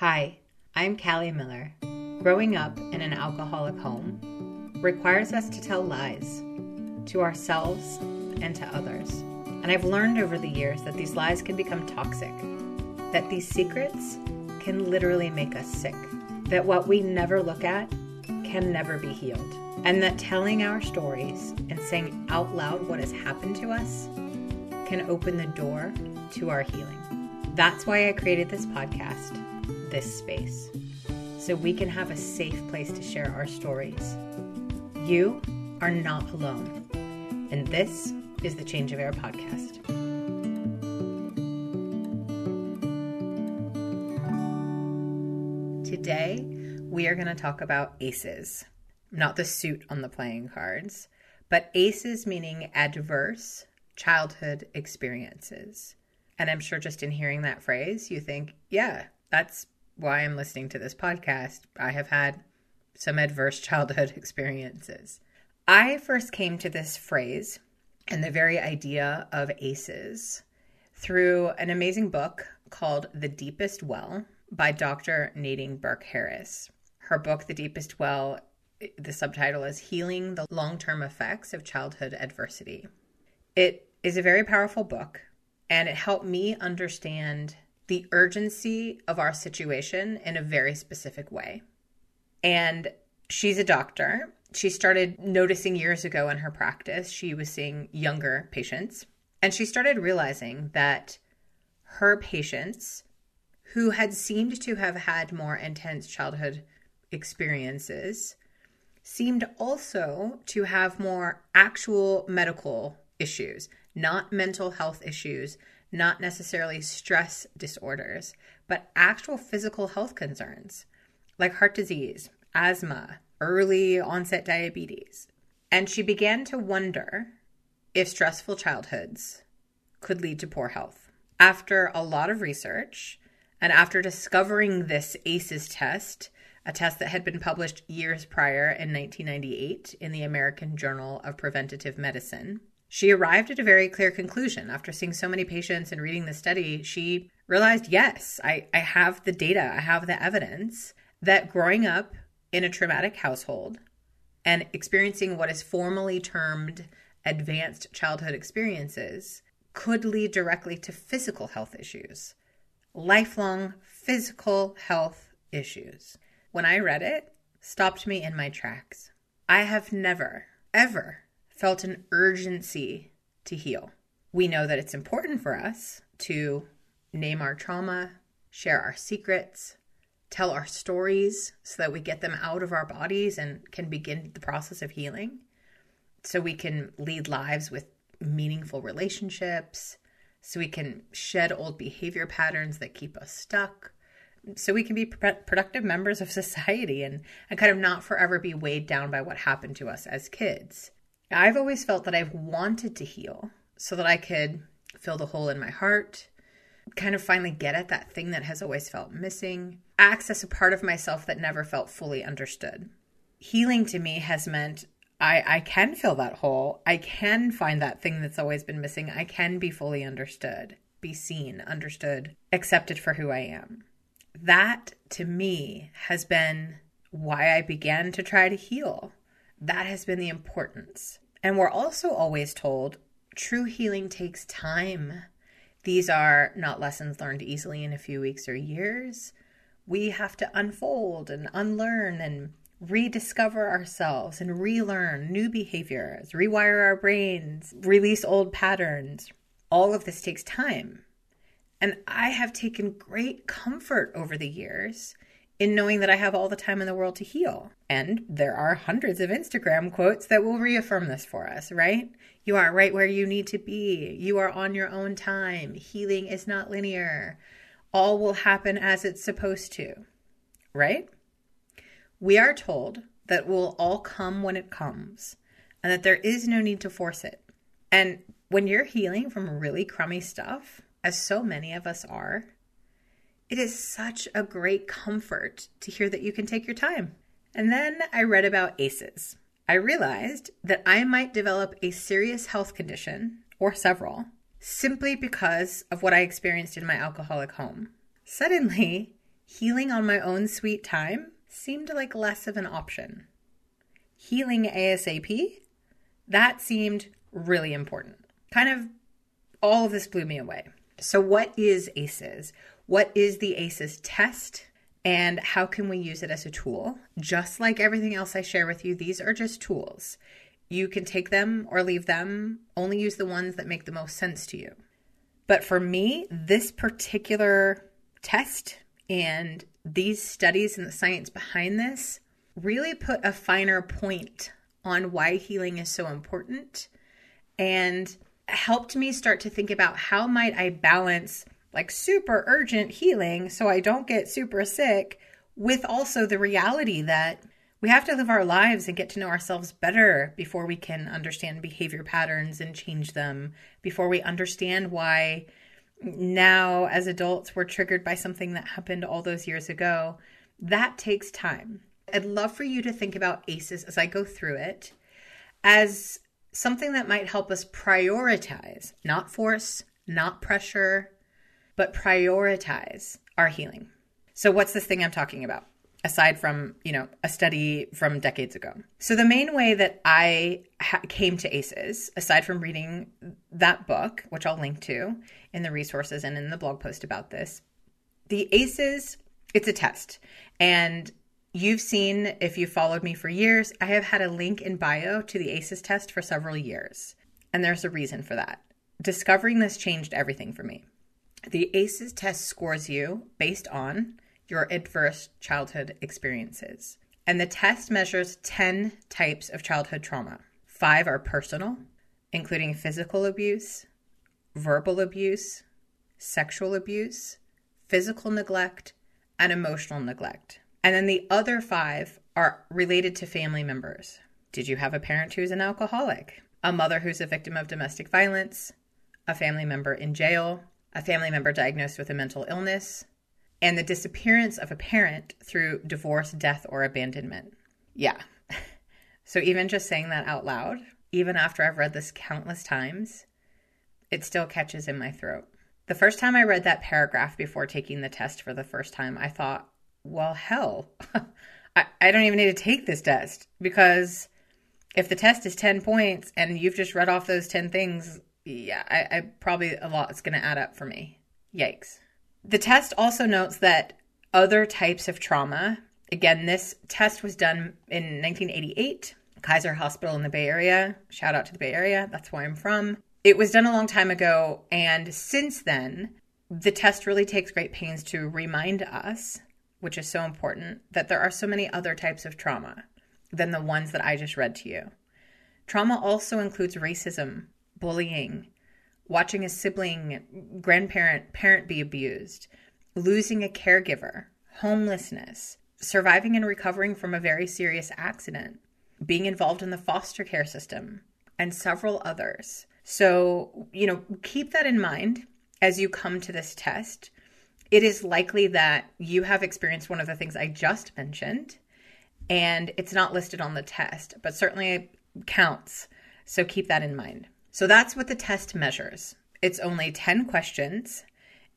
Hi, I'm Callie Miller. Growing up in an alcoholic home requires us to tell lies to ourselves and to others. And I've learned over the years that these lies can become toxic, that these secrets can literally make us sick, that what we never look at can never be healed, and that telling our stories and saying out loud what has happened to us can open the door to our healing. That's why I created this podcast this space so we can have a safe place to share our stories. You are not alone, and this is the Change of Air podcast. Today, we are going to talk about ACEs, not the suit on the playing cards, but ACEs meaning adverse childhood experiences. And I'm sure just in hearing that phrase, you think, yeah, that's why I'm listening to this podcast, I have had some adverse childhood experiences. I first came to this phrase and the very idea of ACEs through an amazing book called The Deepest Well by Dr. Nadine Burke Harris. Her book, The Deepest Well, the subtitle is Healing the Long Term Effects of Childhood Adversity. It is a very powerful book, and it helped me understand the urgency of our situation in a very specific way. And she's a doctor. She started noticing years ago in her practice, she was seeing younger patients. And she started realizing that her patients who had seemed to have had more intense childhood experiences seemed also to have more actual medical issues, not mental health issues, not necessarily stress disorders, but actual physical health concerns like heart disease, asthma, early onset diabetes. And she began to wonder if stressful childhoods could lead to poor health. After a lot of research, and after discovering this ACEs test, a test that had been published years prior in 1998 in the American Journal of Preventative Medicine, she arrived at a very clear conclusion after seeing so many patients and reading the study. She realized, yes, I, I have the data, I have the evidence that growing up in a traumatic household and experiencing what is formally termed advanced childhood experiences could lead directly to physical health issues, lifelong physical health issues. When I read it, stopped me in my tracks. I have never, ever felt an urgency to heal. We know that it's important for us to name our trauma, share our secrets, tell our stories so that we get them out of our bodies and can begin the process of healing. So we can lead lives with meaningful relationships, so we can shed old behavior patterns that keep us stuck, so we can be productive members of society and, and kind of not forever be weighed down by what happened to us as kids. I've always felt that I've wanted to heal so that I could fill the hole in my heart, kind of finally get at that thing that has always felt missing, access a part of myself that never felt fully understood. Healing to me has meant I, I can fill that hole. I can find that thing that's always been missing. I can be fully understood, be seen, understood, accepted for who I am. That to me has been why I began to try to heal. That has been the importance. And we're also always told true healing takes time. These are not lessons learned easily in a few weeks or years. We have to unfold and unlearn and rediscover ourselves and relearn new behaviors, rewire our brains, release old patterns. All of this takes time. And I have taken great comfort over the years in knowing that I have all the time in the world to heal. And there are hundreds of Instagram quotes that will reaffirm this for us, right? You are right where you need to be. You are on your own time. Healing is not linear. All will happen as it's supposed to, right? We are told that will all come when it comes and that there is no need to force it. And when you're healing from really crummy stuff, as so many of us are, it is such a great comfort to hear that you can take your time. And then I read about ACEs. I realized that I might develop a serious health condition, or several, simply because of what I experienced in my alcoholic home. Suddenly, healing on my own sweet time seemed like less of an option. Healing ASAP, that seemed really important. Kind of all of this blew me away. So, what is ACEs? What is the ACEs test? And how can we use it as a tool? Just like everything else I share with you, these are just tools. You can take them or leave them, only use the ones that make the most sense to you. But for me, this particular test and these studies and the science behind this really put a finer point on why healing is so important and helped me start to think about how might I balance like super urgent healing so I don't get super sick with also the reality that we have to live our lives and get to know ourselves better before we can understand behavior patterns and change them, before we understand why now as adults we're triggered by something that happened all those years ago. That takes time. I'd love for you to think about ACEs as I go through it as something that might help us prioritize, not force, not pressure, but prioritize our healing. So, what's this thing I'm talking about? Aside from, you know, a study from decades ago. So, the main way that I ha- came to ACEs, aside from reading that book, which I'll link to in the resources and in the blog post about this, the ACEs, it's a test. And you've seen, if you followed me for years, I have had a link in bio to the ACEs test for several years. And there's a reason for that. Discovering this changed everything for me. The ACEs test scores you based on your adverse childhood experiences. And the test measures 10 types of childhood trauma. Five are personal, including physical abuse, verbal abuse, sexual abuse, physical neglect, and emotional neglect. And then the other five are related to family members. Did you have a parent who's an alcoholic? A mother who's a victim of domestic violence? A family member in jail? A family member diagnosed with a mental illness, and the disappearance of a parent through divorce, death, or abandonment. Yeah. so even just saying that out loud, even after I've read this countless times, it still catches in my throat. The first time I read that paragraph before taking the test for the first time, I thought, well, hell, I, I don't even need to take this test because if the test is 10 points and you've just read off those 10 things, yeah, I, I probably a lot is going to add up for me. Yikes. The test also notes that other types of trauma, again, this test was done in 1988, Kaiser Hospital in the Bay Area. Shout out to the Bay Area. That's where I'm from. It was done a long time ago. And since then, the test really takes great pains to remind us, which is so important, that there are so many other types of trauma than the ones that I just read to you. Trauma also includes racism, bullying, watching a sibling, grandparent, parent be abused, losing a caregiver, homelessness, surviving and recovering from a very serious accident, being involved in the foster care system, and several others. So, you know, keep that in mind as you come to this test. It is likely that you have experienced one of the things I just mentioned, and it's not listed on the test, but certainly counts. So keep that in mind. So that's what the test measures. It's only 10 questions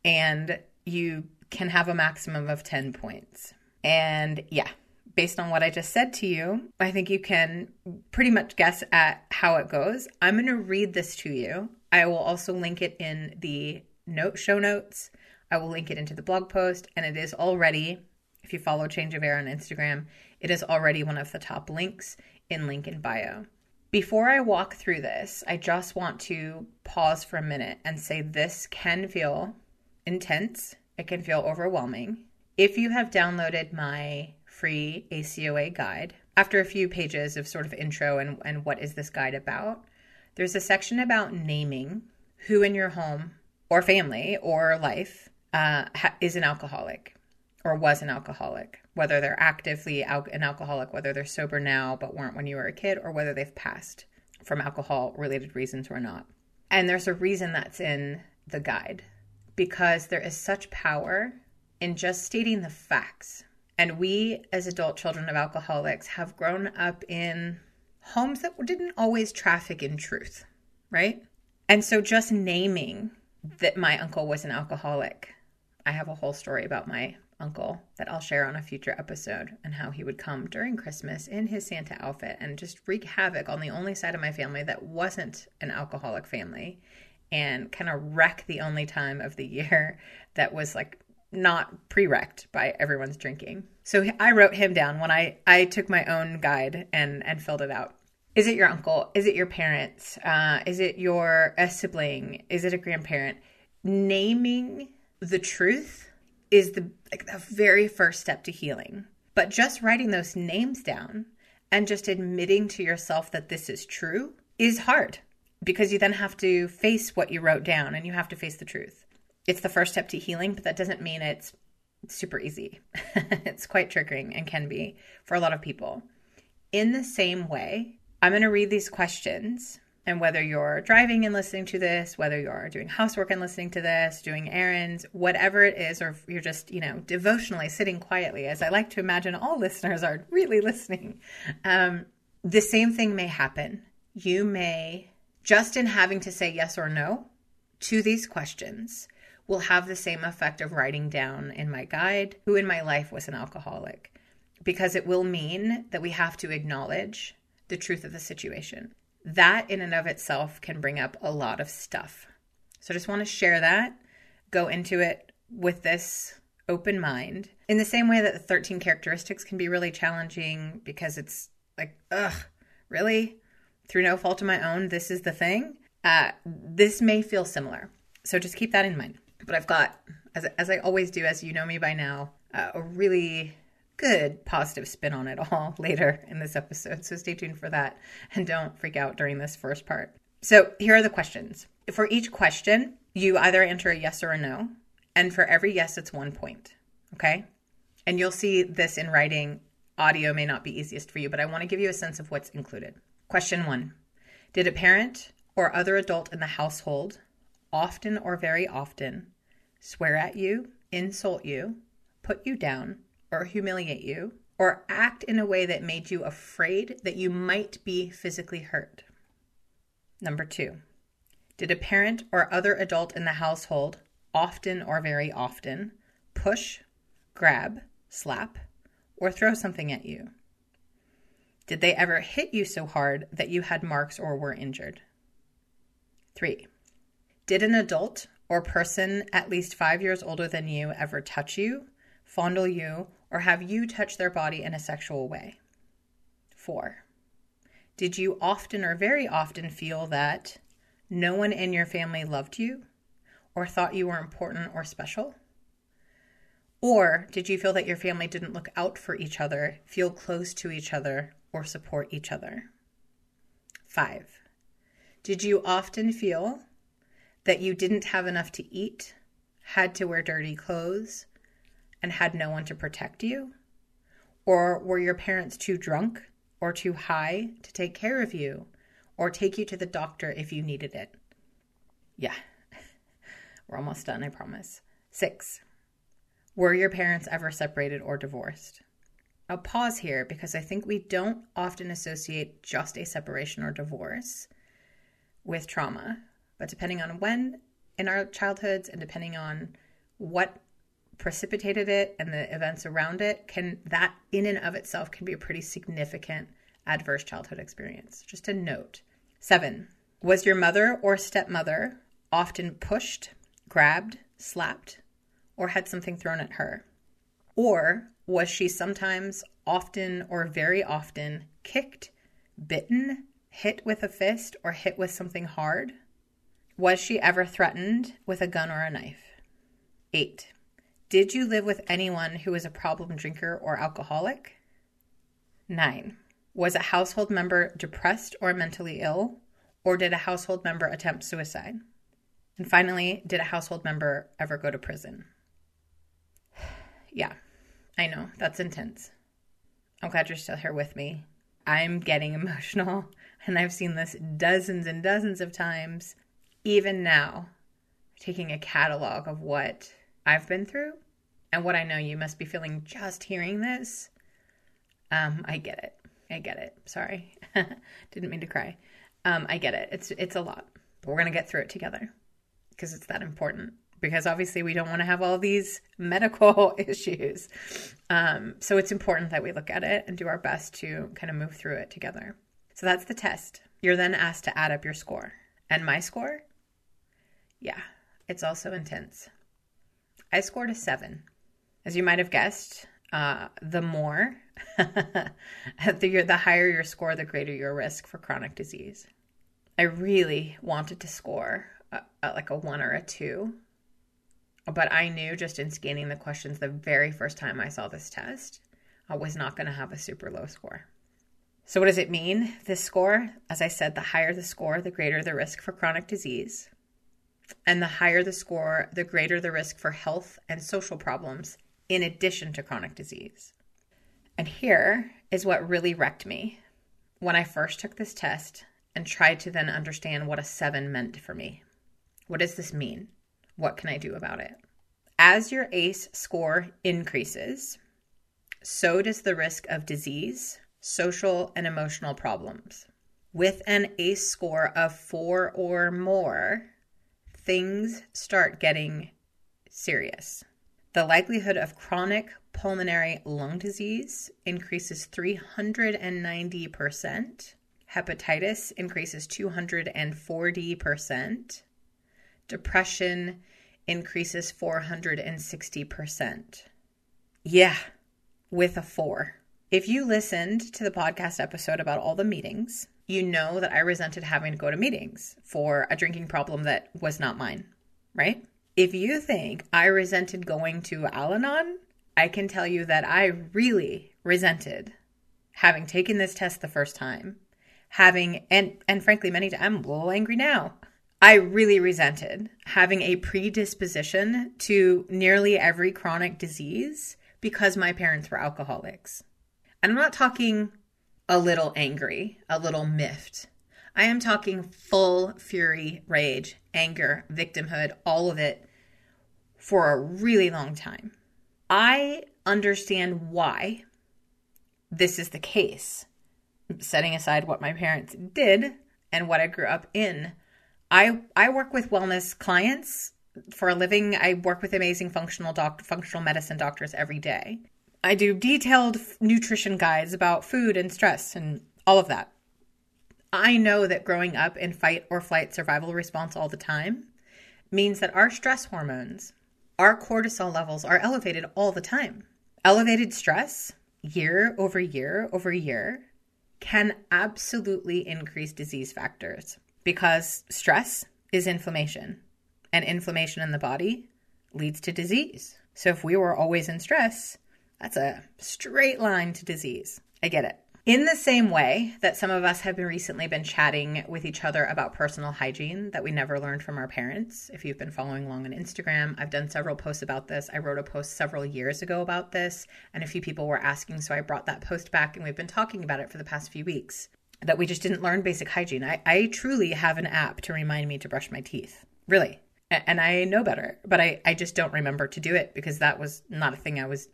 and you can have a maximum of 10 points. And yeah, based on what I just said to you, I think you can pretty much guess at how it goes. I'm going to read this to you. I will also link it in the note show notes. I will link it into the blog post and it is already if you follow Change of Air on Instagram, it is already one of the top links in link in bio. Before I walk through this, I just want to pause for a minute and say this can feel intense. It can feel overwhelming. If you have downloaded my free ACOA guide, after a few pages of sort of intro and, and what is this guide about, there's a section about naming who in your home or family or life uh, is an alcoholic or was an alcoholic whether they're actively al- an alcoholic, whether they're sober now but weren't when you were a kid, or whether they've passed from alcohol related reasons or not. And there's a reason that's in the guide because there is such power in just stating the facts. And we, as adult children of alcoholics, have grown up in homes that didn't always traffic in truth, right? And so just naming that my uncle was an alcoholic, I have a whole story about my uncle that I'll share on a future episode and how he would come during Christmas in his Santa outfit and just wreak havoc on the only side of my family that wasn't an alcoholic family and kind of wreck the only time of the year that was like not pre-wrecked by everyone's drinking. So I wrote him down when I I took my own guide and and filled it out. Is it your uncle? Is it your parents? Uh, is it your a sibling? Is it a grandparent? Naming the truth is the like the very first step to healing. But just writing those names down and just admitting to yourself that this is true is hard because you then have to face what you wrote down and you have to face the truth. It's the first step to healing, but that doesn't mean it's super easy. it's quite triggering and can be for a lot of people. In the same way, I'm going to read these questions and whether you're driving and listening to this, whether you're doing housework and listening to this, doing errands, whatever it is, or you're just, you know, devotionally sitting quietly, as I like to imagine all listeners are really listening, um, the same thing may happen. You may, just in having to say yes or no to these questions, will have the same effect of writing down in my guide who in my life was an alcoholic, because it will mean that we have to acknowledge the truth of the situation that in and of itself can bring up a lot of stuff. So I just want to share that, go into it with this open mind. In the same way that the 13 characteristics can be really challenging because it's like, ugh, really? Through no fault of my own, this is the thing. Uh, this may feel similar. So just keep that in mind. But I've got, as, as I always do, as you know me by now, uh, a really good positive spin on it all later in this episode. So stay tuned for that and don't freak out during this first part. So here are the questions. For each question, you either enter a yes or a no. And for every yes, it's one point. Okay. And you'll see this in writing. Audio may not be easiest for you, but I want to give you a sense of what's included. Question one Did a parent or other adult in the household, often or very often, swear at you, insult you, put you down, or humiliate you, or act in a way that made you afraid that you might be physically hurt. Number two, did a parent or other adult in the household, often or very often, push, grab, slap, or throw something at you? Did they ever hit you so hard that you had marks or were injured? Three, did an adult or person at least five years older than you ever touch you, fondle you, or have you touched their body in a sexual way? Four, did you often or very often feel that no one in your family loved you or thought you were important or special? Or did you feel that your family didn't look out for each other, feel close to each other, or support each other? Five, did you often feel that you didn't have enough to eat, had to wear dirty clothes, and had no one to protect you? Or were your parents too drunk or too high to take care of you or take you to the doctor if you needed it? Yeah, we're almost done, I promise. Six, were your parents ever separated or divorced? I'll pause here because I think we don't often associate just a separation or divorce with trauma. But depending on when in our childhoods and depending on what precipitated it and the events around it can that in and of itself can be a pretty significant adverse childhood experience. Just a note. Seven. Was your mother or stepmother often pushed grabbed slapped or had something thrown at her? Or was she sometimes often or very often kicked bitten hit with a fist or hit with something hard? Was she ever threatened with a gun or a knife? 8 did you live with anyone who was a problem drinker or alcoholic? 9. Was a household member depressed or mentally ill? Or did a household member attempt suicide? And finally, did a household member ever go to prison? yeah, I know, that's intense. I'm glad you're still here with me. I'm getting emotional, and I've seen this dozens and dozens of times. Even now, taking a catalog of what I've been through and what I know you must be feeling just hearing this. Um, I get it. I get it. Sorry. Didn't mean to cry. Um, I get it. It's it's a lot. But we're gonna get through it together because it's that important. because obviously we don't want to have all these medical issues. Um, so it's important that we look at it and do our best to kind of move through it together. So that's the test. You're then asked to add up your score. And my score? Yeah, it's also intense. I scored a seven. As you might have guessed, uh, the more, the, the higher your score, the greater your risk for chronic disease. I really wanted to score a, a, like a one or a two, but I knew just in scanning the questions the very first time I saw this test, I was not going to have a super low score. So, what does it mean? This score, as I said, the higher the score, the greater the risk for chronic disease. And the higher the score, the greater the risk for health and social problems, in addition to chronic disease. And here is what really wrecked me when I first took this test and tried to then understand what a seven meant for me. What does this mean? What can I do about it? As your ACE score increases, so does the risk of disease, social, and emotional problems. With an ACE score of four or more, things start getting serious. The likelihood of chronic pulmonary lung disease increases 390%. Hepatitis increases 240%. Depression increases 460%. Yeah, with a four. If you listened to the podcast episode about all the meetings, you know that I resented having to go to meetings for a drinking problem that was not mine, right? If you think I resented going to Al Anon, I can tell you that I really resented having taken this test the first time, having and and frankly many times I'm a little angry now. I really resented having a predisposition to nearly every chronic disease because my parents were alcoholics. And I'm not talking a little angry, a little miffed. I am talking full fury, rage, anger, victimhood, all of it for a really long time. I understand why this is the case. Setting aside what my parents did and what I grew up in, I I work with wellness clients for a living. I work with amazing functional doc, functional medicine doctors every day. I do detailed nutrition guides about food and stress and all of that. I know that growing up in fight or flight survival response all the time means that our stress hormones, our cortisol levels are elevated all the time. Elevated stress, year over year over year, can absolutely increase disease factors because stress is inflammation, and inflammation in the body leads to disease. So if we were always in stress, that's a straight line to disease. I get it. In the same way that some of us have been recently been chatting with each other about personal hygiene that we never learned from our parents. If you've been following along on Instagram, I've done several posts about this. I wrote a post several years ago about this, and a few people were asking, so I brought that post back and we've been talking about it for the past few weeks. That we just didn't learn basic hygiene. I, I truly have an app to remind me to brush my teeth. Really. And I know better, but I, I just don't remember to do it because that was not a thing I was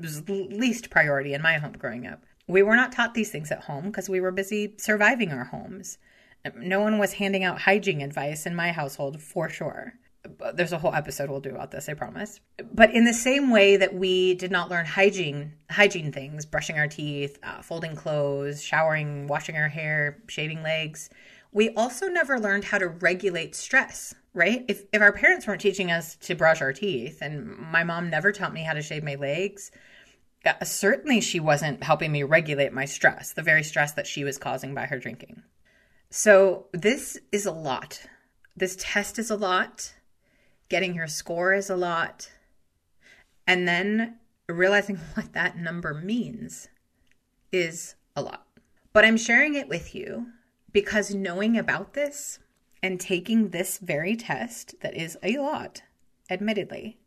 was least priority in my home growing up. We were not taught these things at home because we were busy surviving our homes. No one was handing out hygiene advice in my household for sure. There's a whole episode we'll do about this, I promise. But in the same way that we did not learn hygiene hygiene things, brushing our teeth, uh, folding clothes, showering, washing our hair, shaving legs, we also never learned how to regulate stress right? If if our parents weren't teaching us to brush our teeth, and my mom never taught me how to shave my legs, Uh, certainly she wasn't helping me regulate my stress, the very stress that she was causing by her drinking. So this is a lot. This test is a lot. Getting your score is a lot. And then realizing what that number means is a lot. But I'm sharing it with you because knowing about this and taking this very test, that is a lot, admittedly,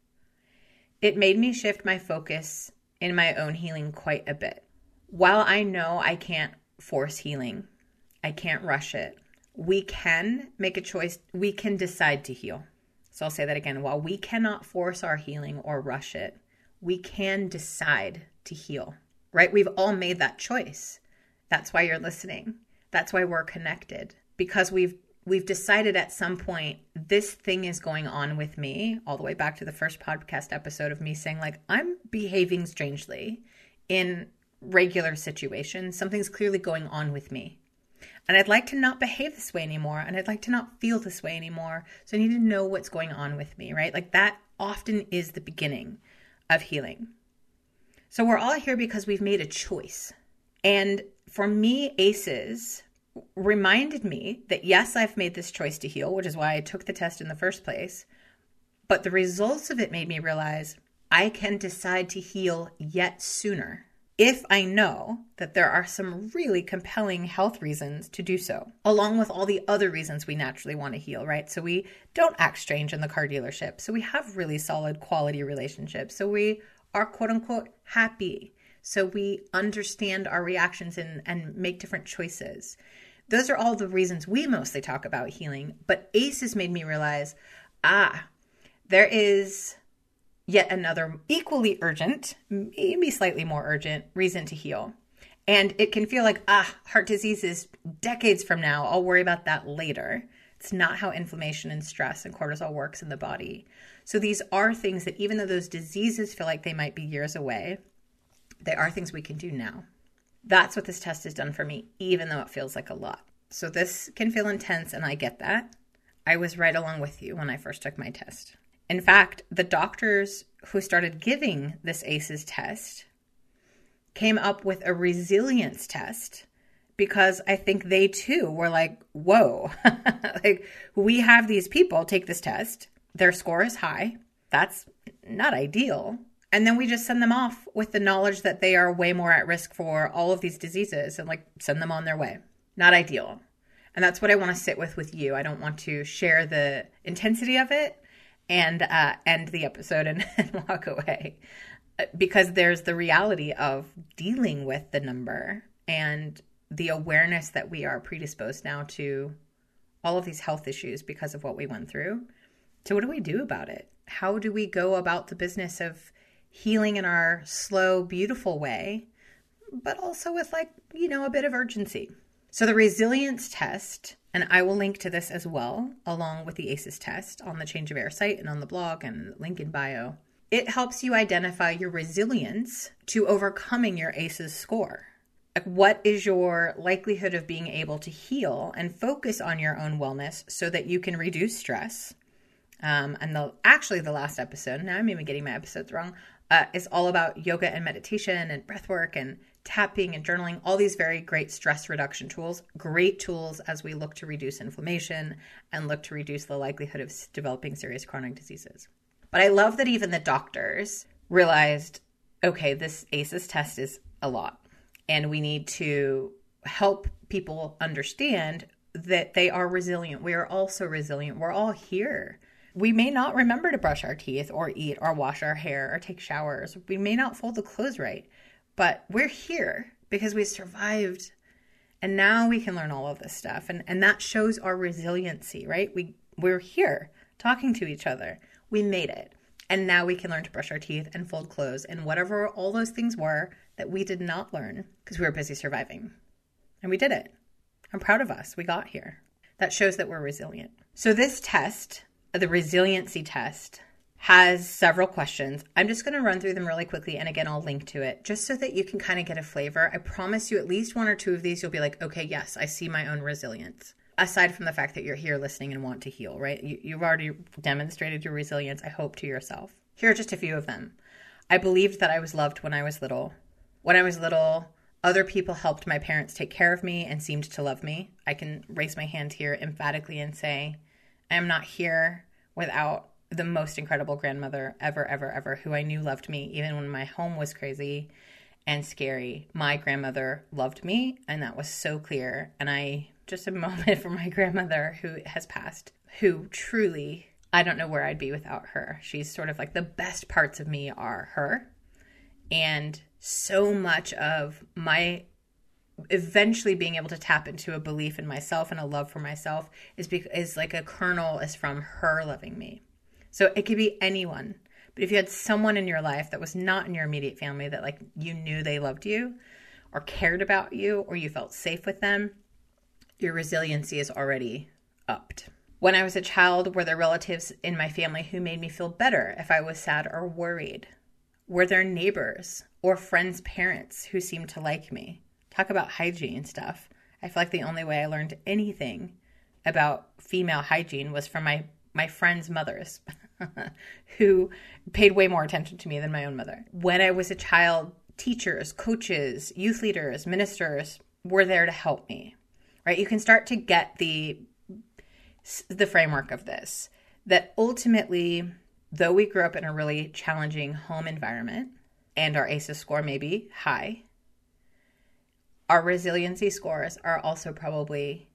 it made me shift my focus in my own healing quite a bit. While I know I can't force healing, I can't rush it, we can make a choice, we can decide to heal. So I'll say that again. While we cannot force our healing or rush it, we can decide to heal, right? We've all made that choice. That's why you're listening. That's why we're connected because we've we've decided at some point this thing is going on with me all the way back to the first podcast episode of me saying like i'm behaving strangely in regular situations. Something's clearly going on with me. And i'd like to not behave this way anymore and i'd like to not feel this way anymore. So i need to know what's going on with me right? Like that often is the beginning of healing. So we're all here because we've made a choice. And for me aces reminded me that yes, I've made this choice to heal, which is why I took the test in the first place. But the results of it made me realize I can decide to heal yet sooner if I know that there are some really compelling health reasons to do so, along with all the other reasons we naturally want to heal, right? So we don't act strange in the car dealership. So we have really solid quality relationships. So we are quote unquote happy. So we understand our reactions and, and make different choices. Those are all the reasons we mostly talk about healing. But ACEs made me realize ah, there is yet another equally urgent, maybe slightly more urgent reason to heal. And it can feel like, ah, heart disease is decades from now. I'll worry about that later. It's not how inflammation and stress and cortisol works in the body. So these are things that, even though those diseases feel like they might be years away, they are things we can do now. That's what this test has done for me, even though it feels like a lot. So this can feel intense, and I get that. I was right along with you when I first took my test. In fact, the doctors who started giving this ACEs test came up with a resilience test because I think they too were like, whoa, like we have these people take this test, their score is high. That's not ideal. And then we just send them off with the knowledge that they are way more at risk for all of these diseases and like send them on their way. Not ideal. And that's what I want to sit with with you. I don't want to share the intensity of it and uh, end the episode and, and walk away uh, because there's the reality of dealing with the number and the awareness that we are predisposed now to all of these health issues because of what we went through. So, what do we do about it? How do we go about the business of healing in our slow, beautiful way, but also with like, you know, a bit of urgency. So the resilience test, and I will link to this as well, along with the ACEs test on the Change of Air site and on the blog and link in bio. It helps you identify your resilience to overcoming your ACEs score. Like what is your likelihood of being able to heal and focus on your own wellness so that you can reduce stress? Um, and the actually the last episode, now I'm even getting my episodes wrong, uh, is all about yoga and meditation and breath work and tapping and journaling, all these very great stress reduction tools, great tools as we look to reduce inflammation and look to reduce the likelihood of developing serious chronic diseases. But I love that even the doctors realized okay, this ACEs test is a lot, and we need to help people understand that they are resilient. We are also resilient. We're all here. We may not remember to brush our teeth or eat or wash our hair or take showers. We may not fold the clothes right, but we're here because we survived. And now we can learn all of this stuff. And, and that shows our resiliency, right? We, we're here talking to each other. We made it. And now we can learn to brush our teeth and fold clothes and whatever all those things were that we did not learn because we were busy surviving. And we did it. I'm proud of us. We got here. That shows that we're resilient. So, this test the resiliency test has several questions. I'm just going to run through them really quickly. And again, I'll link to it just so that you can kind of get a flavor. I promise you, at least one or two of these, you'll be like, okay, yes, I see my own resilience. Aside from the fact that you're here listening and want to heal, right? You, have already demonstrated your resilience, I hope, to yourself. Here are just a few of them. I believed that I was loved when I was little. When I was little, other people helped my parents take care of me and seemed to love me. I can raise my hand here emphatically and say, I am not here without the most incredible grandmother ever, ever, ever, who I knew loved me, even when my home was crazy and scary. My grandmother loved me, and that was so clear. And I just a moment for my grandmother who has passed, who truly, I don't know where I'd be without her. She's sort of like the best parts of me are her. And so much of my eventually being able to tap into a belief in myself and a love for myself is because is like a kernel is from her loving me. So it could be anyone. But if you had someone in your life that was not in your immediate family that like you knew they loved you or cared about you or you felt safe with them, your resiliency is already upped. When I was a child, were there relatives in my family who made me feel better if I was sad or worried? Were there neighbors or friends' parents who seemed to like me? Talk about hygiene stuff. I feel like the only way I learned anything about female hygiene was from my my friends' mothers who paid way more attention to me than my own mother. When I was a child, teachers, coaches, youth leaders, ministers were there to help me. Right? You can start to get the the framework of this that ultimately though we grew up in a really challenging home environment and our ACEs score may be high, our resiliency scores are also probably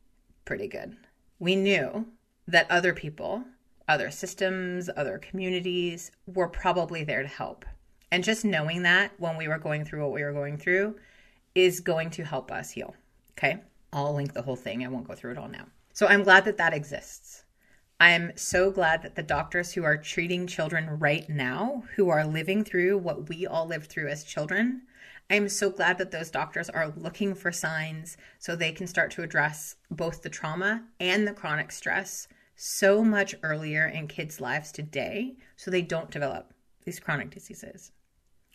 pretty good. We knew that other people, other systems, other communities were probably there to help. And just knowing that when we were going through what we were going through is going to help us heal. Okay. I'll link the whole thing. I won't go through it all now. So I'm glad that that exists. I'm so glad that the doctors who are treating children right now, who are living through what we all lived through as children, I'm so glad that those doctors are looking for signs so they can start to address both the trauma and the chronic stress so much earlier in kids' lives today so they don't develop these chronic diseases.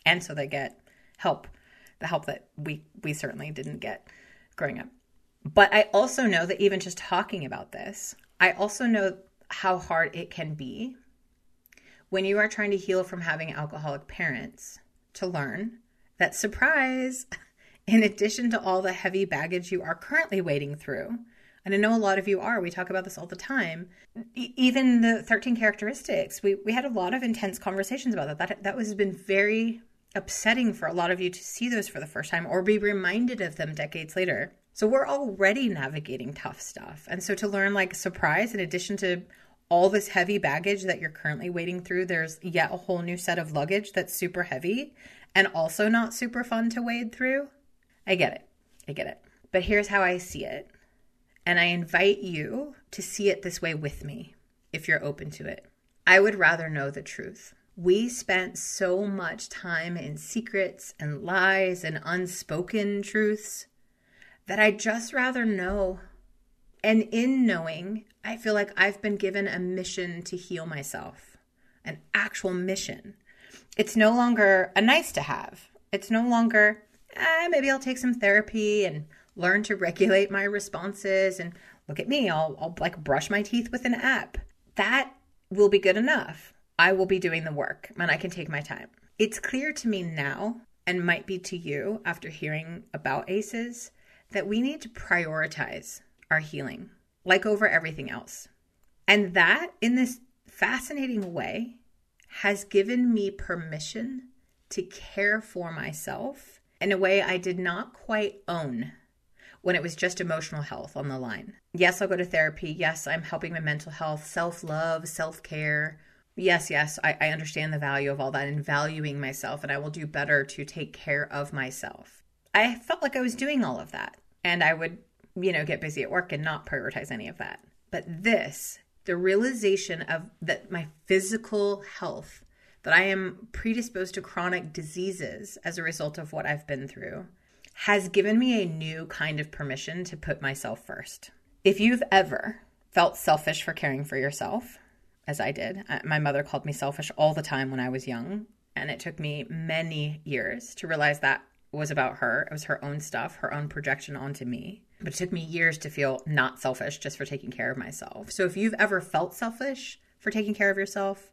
And so they get help, the help that we we certainly didn't get growing up. But I also know that even just talking about this, I also know how hard it can be when you are trying to heal from having alcoholic parents to learn that surprise, in addition to all the heavy baggage you are currently wading through, and I know a lot of you are, we talk about this all the time, even the 13 characteristics, we, we had a lot of intense conversations about that. That, that was been very upsetting for a lot of you to see those for the first time or be reminded of them decades later. So we're already navigating tough stuff. And so to learn like surprise, in addition to all this heavy baggage that you're currently wading through, there's yet a whole new set of luggage that's super heavy and also not super fun to wade through. I get it. I get it. But here's how I see it. And I invite you to see it this way with me if you're open to it. I would rather know the truth. We spent so much time in secrets and lies and unspoken truths that I'd just rather know. And in knowing, I feel like I've been given a mission to heal myself, an actual mission. It's no longer a nice to have. It's no longer, eh, maybe I'll take some therapy and learn to regulate my responses and look at me, I'll, I'll like brush my teeth with an app. That will be good enough. I will be doing the work and I can take my time. It's clear to me now, and might be to you after hearing about ACEs, that we need to prioritize our healing, like over everything else. And that, in this fascinating way, has given me permission to care for myself in a way I did not quite own when it was just emotional health on the line. Yes, I'll go to therapy. Yes, I'm helping my mental health, self love, self care. Yes, yes, I, I, understand the value of all that and valuing myself, and I will do better to take care of myself. I felt like I was doing all of that and I would, you know, get busy at work and not prioritize any of that. But this, the realization of that my physical health, that I am predisposed to chronic diseases as a result of what I've been through, has given me a new kind of permission to put myself first. If you've ever felt selfish for caring for yourself, as I did, uh, my mother called me selfish all the time when I was young, and it took me many years to realize that was about her. It was her own stuff, her own projection onto me. But it took me years to feel not selfish just for taking care of myself. So if you've ever felt selfish for taking care of yourself,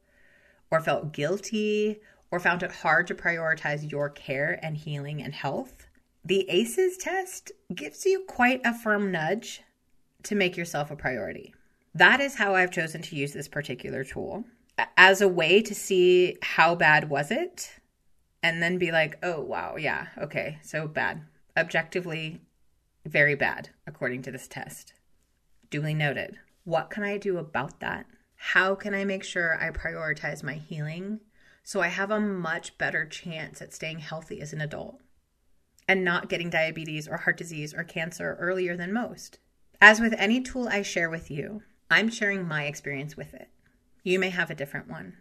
or felt guilty, or found it hard to prioritize your care and healing and health, the ACEs test gives you quite a firm nudge to make yourself a priority. That is how I've chosen to use this particular tool as a way to see how bad was it and then be like, oh, wow, yeah, okay, so bad. Objectively, very bad, according to this test. Duly noted. What can I do about that? How can I make sure I prioritize my healing so I have a much better chance at staying healthy as an adult and not getting diabetes or heart disease or cancer earlier than most? As with any tool I share with you, I'm sharing my experience with it. You may have a different one,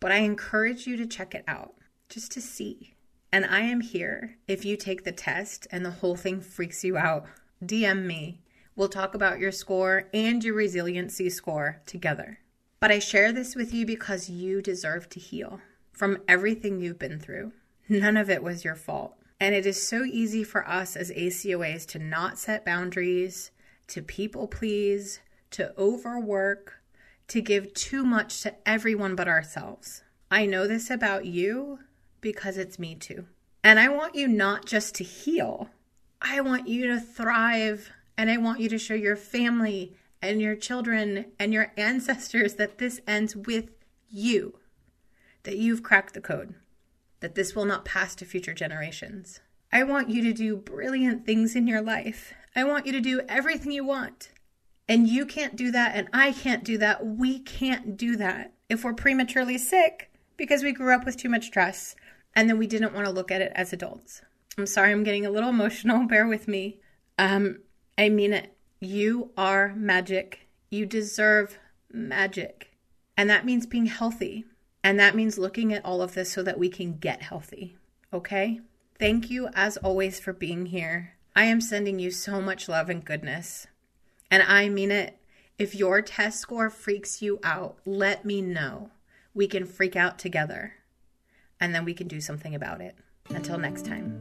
but I encourage you to check it out just to see. And I am here if you take the test and the whole thing freaks you out. DM me. We'll talk about your score and your resiliency score together. But I share this with you because you deserve to heal from everything you've been through. None of it was your fault. And it is so easy for us as ACOAs to not set boundaries, to people please, to overwork, to give too much to everyone but ourselves. I know this about you because it's me too. And I want you not just to heal, I want you to thrive. And I want you to show your family and your children and your ancestors that this ends with you, that you've cracked the code that this will not pass to future generations. I want you to do brilliant things in your life. I want you to do everything you want. And you can't do that, and I can't do that. We can't do that if we're prematurely sick because we grew up with too much stress and then we didn't want to look at it as adults. I'm sorry, I'm getting a little emotional. Bear with me. Um, I mean it. You are magic. You deserve magic. And that means being healthy. And that means looking at all of this so that we can get healthy. Okay? Thank you, as always, for being here. I am sending you so much love and goodness. And I mean it. If your test score freaks you out, let me know. We can freak out together. And then we can do something about it. Until next time.